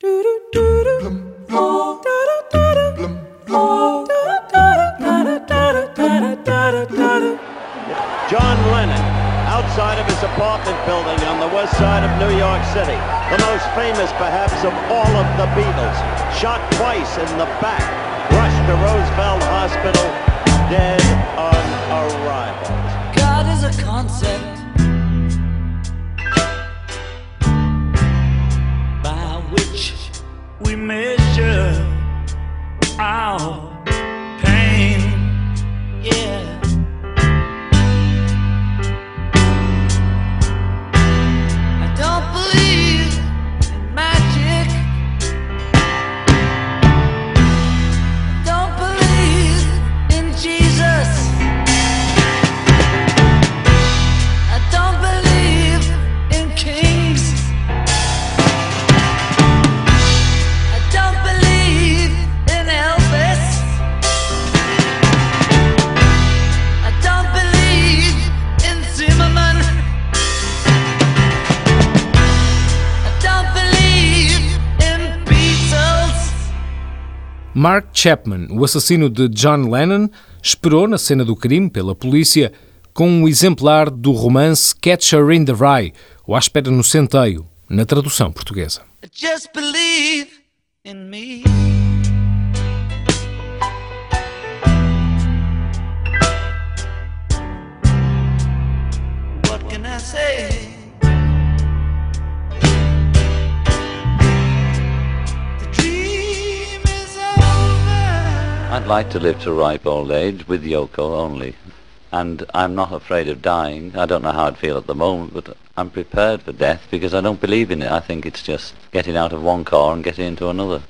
John Lennon, outside of his apartment building on the west side of New York City, the most famous perhaps of all of the Beatles, shot twice in the back, rushed to Roosevelt Hospital, dead on arrival. God is a concept we measure our Mark Chapman, o assassino de John Lennon, esperou na cena do crime pela polícia com um exemplar do romance Catcher in the Rye, ou À Espera no Centeio, na tradução portuguesa. Just believe in me. What can I say? I'd like to live to ripe old age with Yoko only. And I'm not afraid of dying. I don't know how I'd feel at the moment, but I'm prepared for death because I don't believe in it. I think it's just getting out of one car and getting into another.